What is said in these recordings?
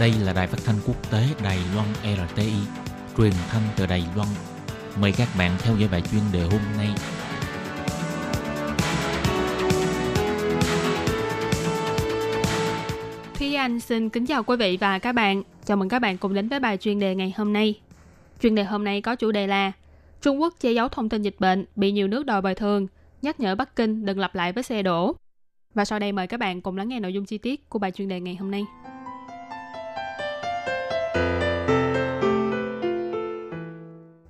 Đây là đài phát thanh quốc tế Đài Loan RTI, truyền thanh từ Đài Loan. Mời các bạn theo dõi bài chuyên đề hôm nay. Thúy Anh xin kính chào quý vị và các bạn. Chào mừng các bạn cùng đến với bài chuyên đề ngày hôm nay. Chuyên đề hôm nay có chủ đề là Trung Quốc che giấu thông tin dịch bệnh bị nhiều nước đòi bồi thường, nhắc nhở Bắc Kinh đừng lặp lại với xe đổ. Và sau đây mời các bạn cùng lắng nghe nội dung chi tiết của bài chuyên đề ngày hôm nay.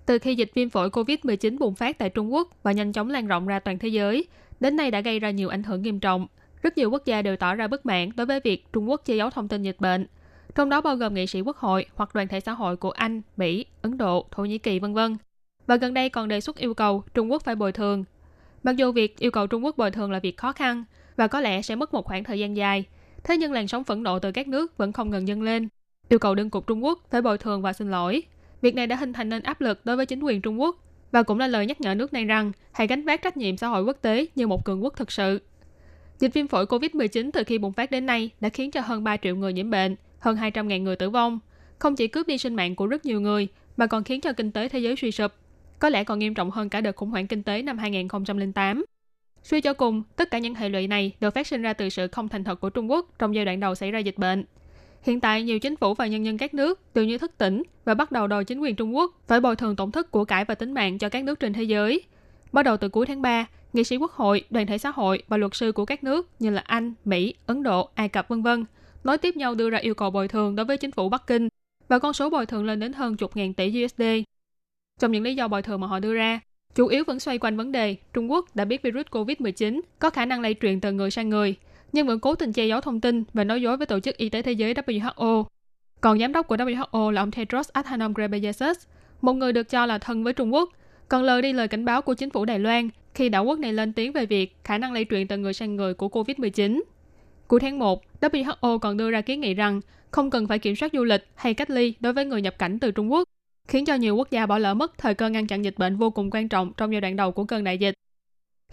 Từ khi dịch viêm phổi COVID-19 bùng phát tại Trung Quốc và nhanh chóng lan rộng ra toàn thế giới, đến nay đã gây ra nhiều ảnh hưởng nghiêm trọng. Rất nhiều quốc gia đều tỏ ra bất mãn đối với việc Trung Quốc che giấu thông tin dịch bệnh, trong đó bao gồm nghị sĩ quốc hội hoặc đoàn thể xã hội của Anh, Mỹ, Ấn Độ, Thổ Nhĩ Kỳ vân vân. Và gần đây còn đề xuất yêu cầu Trung Quốc phải bồi thường. Mặc dù việc yêu cầu Trung Quốc bồi thường là việc khó khăn và có lẽ sẽ mất một khoảng thời gian dài, thế nhưng làn sóng phẫn nộ từ các nước vẫn không ngừng dâng lên, yêu cầu đơn cục Trung Quốc phải bồi thường và xin lỗi. Việc này đã hình thành nên áp lực đối với chính quyền Trung Quốc và cũng là lời nhắc nhở nước này rằng hãy gánh vác trách nhiệm xã hội quốc tế như một cường quốc thực sự. Dịch viêm phổi COVID-19 từ khi bùng phát đến nay đã khiến cho hơn 3 triệu người nhiễm bệnh, hơn 200.000 người tử vong. Không chỉ cướp đi sinh mạng của rất nhiều người, mà còn khiến cho kinh tế thế giới suy sụp. Có lẽ còn nghiêm trọng hơn cả đợt khủng hoảng kinh tế năm 2008. Suy cho cùng, tất cả những hệ lụy này đều phát sinh ra từ sự không thành thật của Trung Quốc trong giai đoạn đầu xảy ra dịch bệnh. Hiện tại, nhiều chính phủ và nhân dân các nước đều như thức tỉnh và bắt đầu đòi chính quyền Trung Quốc phải bồi thường tổn thất của cải và tính mạng cho các nước trên thế giới. Bắt đầu từ cuối tháng 3, nghị sĩ quốc hội, đoàn thể xã hội và luật sư của các nước như là Anh, Mỹ, Ấn Độ, Ai Cập vân vân nói tiếp nhau đưa ra yêu cầu bồi thường đối với chính phủ Bắc Kinh và con số bồi thường lên đến hơn chục ngàn tỷ USD. Trong những lý do bồi thường mà họ đưa ra, chủ yếu vẫn xoay quanh vấn đề Trung Quốc đã biết virus COVID-19 có khả năng lây truyền từ người sang người, nhưng vẫn cố tình che giấu thông tin và nói dối với Tổ chức Y tế Thế giới WHO. Còn giám đốc của WHO là ông Tedros Adhanom Ghebreyesus, một người được cho là thân với Trung Quốc, còn lời đi lời cảnh báo của chính phủ Đài Loan khi đảo quốc này lên tiếng về việc khả năng lây truyền từ người sang người của COVID-19. Cuối tháng 1, WHO còn đưa ra kiến nghị rằng không cần phải kiểm soát du lịch hay cách ly đối với người nhập cảnh từ Trung Quốc, khiến cho nhiều quốc gia bỏ lỡ mất thời cơ ngăn chặn dịch bệnh vô cùng quan trọng trong giai đoạn đầu của cơn đại dịch.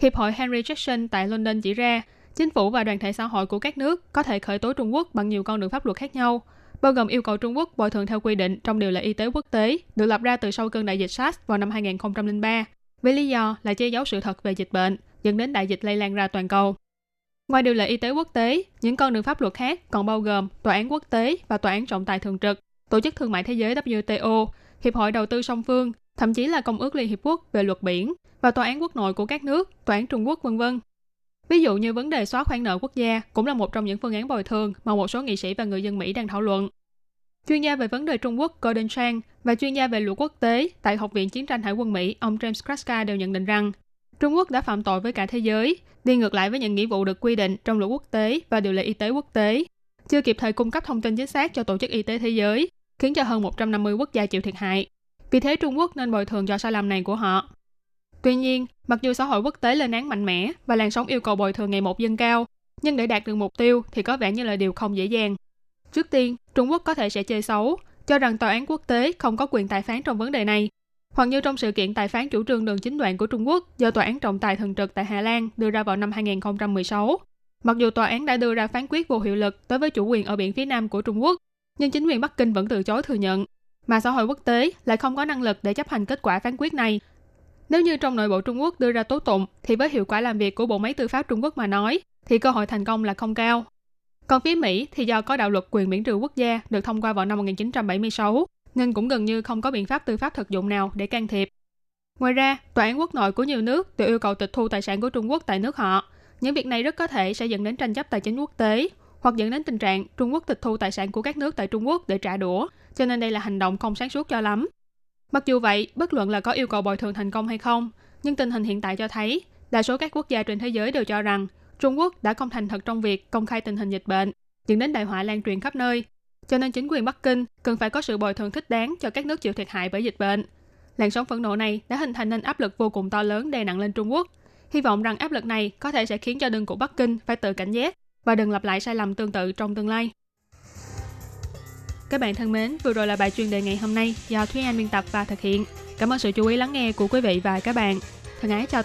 Hiệp hội Henry Jackson tại London chỉ ra, chính phủ và đoàn thể xã hội của các nước có thể khởi tố Trung Quốc bằng nhiều con đường pháp luật khác nhau, bao gồm yêu cầu Trung Quốc bồi thường theo quy định trong điều lệ y tế quốc tế được lập ra từ sau cơn đại dịch SARS vào năm 2003, với lý do là che giấu sự thật về dịch bệnh, dẫn đến đại dịch lây lan ra toàn cầu. Ngoài điều lệ y tế quốc tế, những con đường pháp luật khác còn bao gồm Tòa án quốc tế và Tòa án trọng tài thường trực, Tổ chức Thương mại Thế giới WTO, Hiệp hội Đầu tư song phương, thậm chí là Công ước Liên Hiệp Quốc về luật biển và Tòa án quốc nội của các nước, Tòa án Trung Quốc vân vân. Ví dụ như vấn đề xóa khoản nợ quốc gia cũng là một trong những phương án bồi thường mà một số nghị sĩ và người dân Mỹ đang thảo luận. Chuyên gia về vấn đề Trung Quốc Gordon Chang và chuyên gia về luật quốc tế tại Học viện Chiến tranh Hải quân Mỹ ông James Kraska đều nhận định rằng Trung Quốc đã phạm tội với cả thế giới, đi ngược lại với những nghĩa vụ được quy định trong luật quốc tế và điều lệ y tế quốc tế, chưa kịp thời cung cấp thông tin chính xác cho Tổ chức Y tế Thế giới, khiến cho hơn 150 quốc gia chịu thiệt hại. Vì thế Trung Quốc nên bồi thường cho sai lầm này của họ. Tuy nhiên, mặc dù xã hội quốc tế lên án mạnh mẽ và làn sóng yêu cầu bồi thường ngày một dâng cao, nhưng để đạt được mục tiêu thì có vẻ như là điều không dễ dàng. Trước tiên, Trung Quốc có thể sẽ chơi xấu, cho rằng tòa án quốc tế không có quyền tài phán trong vấn đề này, hoặc như trong sự kiện tài phán chủ trương đường chính đoạn của Trung Quốc do tòa án trọng tài thường trực tại Hà Lan đưa ra vào năm 2016. Mặc dù tòa án đã đưa ra phán quyết vô hiệu lực đối với chủ quyền ở biển phía nam của Trung Quốc, nhưng chính quyền Bắc Kinh vẫn từ chối thừa nhận, mà xã hội quốc tế lại không có năng lực để chấp hành kết quả phán quyết này. Nếu như trong nội bộ Trung Quốc đưa ra tố tụng, thì với hiệu quả làm việc của Bộ Máy Tư pháp Trung Quốc mà nói, thì cơ hội thành công là không cao. Còn phía Mỹ thì do có đạo luật quyền miễn trừ quốc gia được thông qua vào năm 1976, nên cũng gần như không có biện pháp tư pháp thực dụng nào để can thiệp. Ngoài ra, tòa án quốc nội của nhiều nước đều yêu cầu tịch thu tài sản của Trung Quốc tại nước họ. Những việc này rất có thể sẽ dẫn đến tranh chấp tài chính quốc tế, hoặc dẫn đến tình trạng Trung Quốc tịch thu tài sản của các nước tại Trung Quốc để trả đũa, cho nên đây là hành động không sáng suốt cho lắm. Mặc dù vậy, bất luận là có yêu cầu bồi thường thành công hay không, nhưng tình hình hiện tại cho thấy, đa số các quốc gia trên thế giới đều cho rằng Trung Quốc đã không thành thật trong việc công khai tình hình dịch bệnh, dẫn đến đại họa lan truyền khắp nơi. Cho nên chính quyền Bắc Kinh cần phải có sự bồi thường thích đáng cho các nước chịu thiệt hại bởi dịch bệnh. Làn sóng phẫn nộ này đã hình thành nên áp lực vô cùng to lớn đè nặng lên Trung Quốc. Hy vọng rằng áp lực này có thể sẽ khiến cho đơn của Bắc Kinh phải tự cảnh giác và đừng lặp lại sai lầm tương tự trong tương lai. Các bạn thân mến, vừa rồi là bài chuyên đề ngày hôm nay do Thúy Anh biên tập và thực hiện. Cảm ơn sự chú ý lắng nghe của quý vị và các bạn. Thân ái chào tạm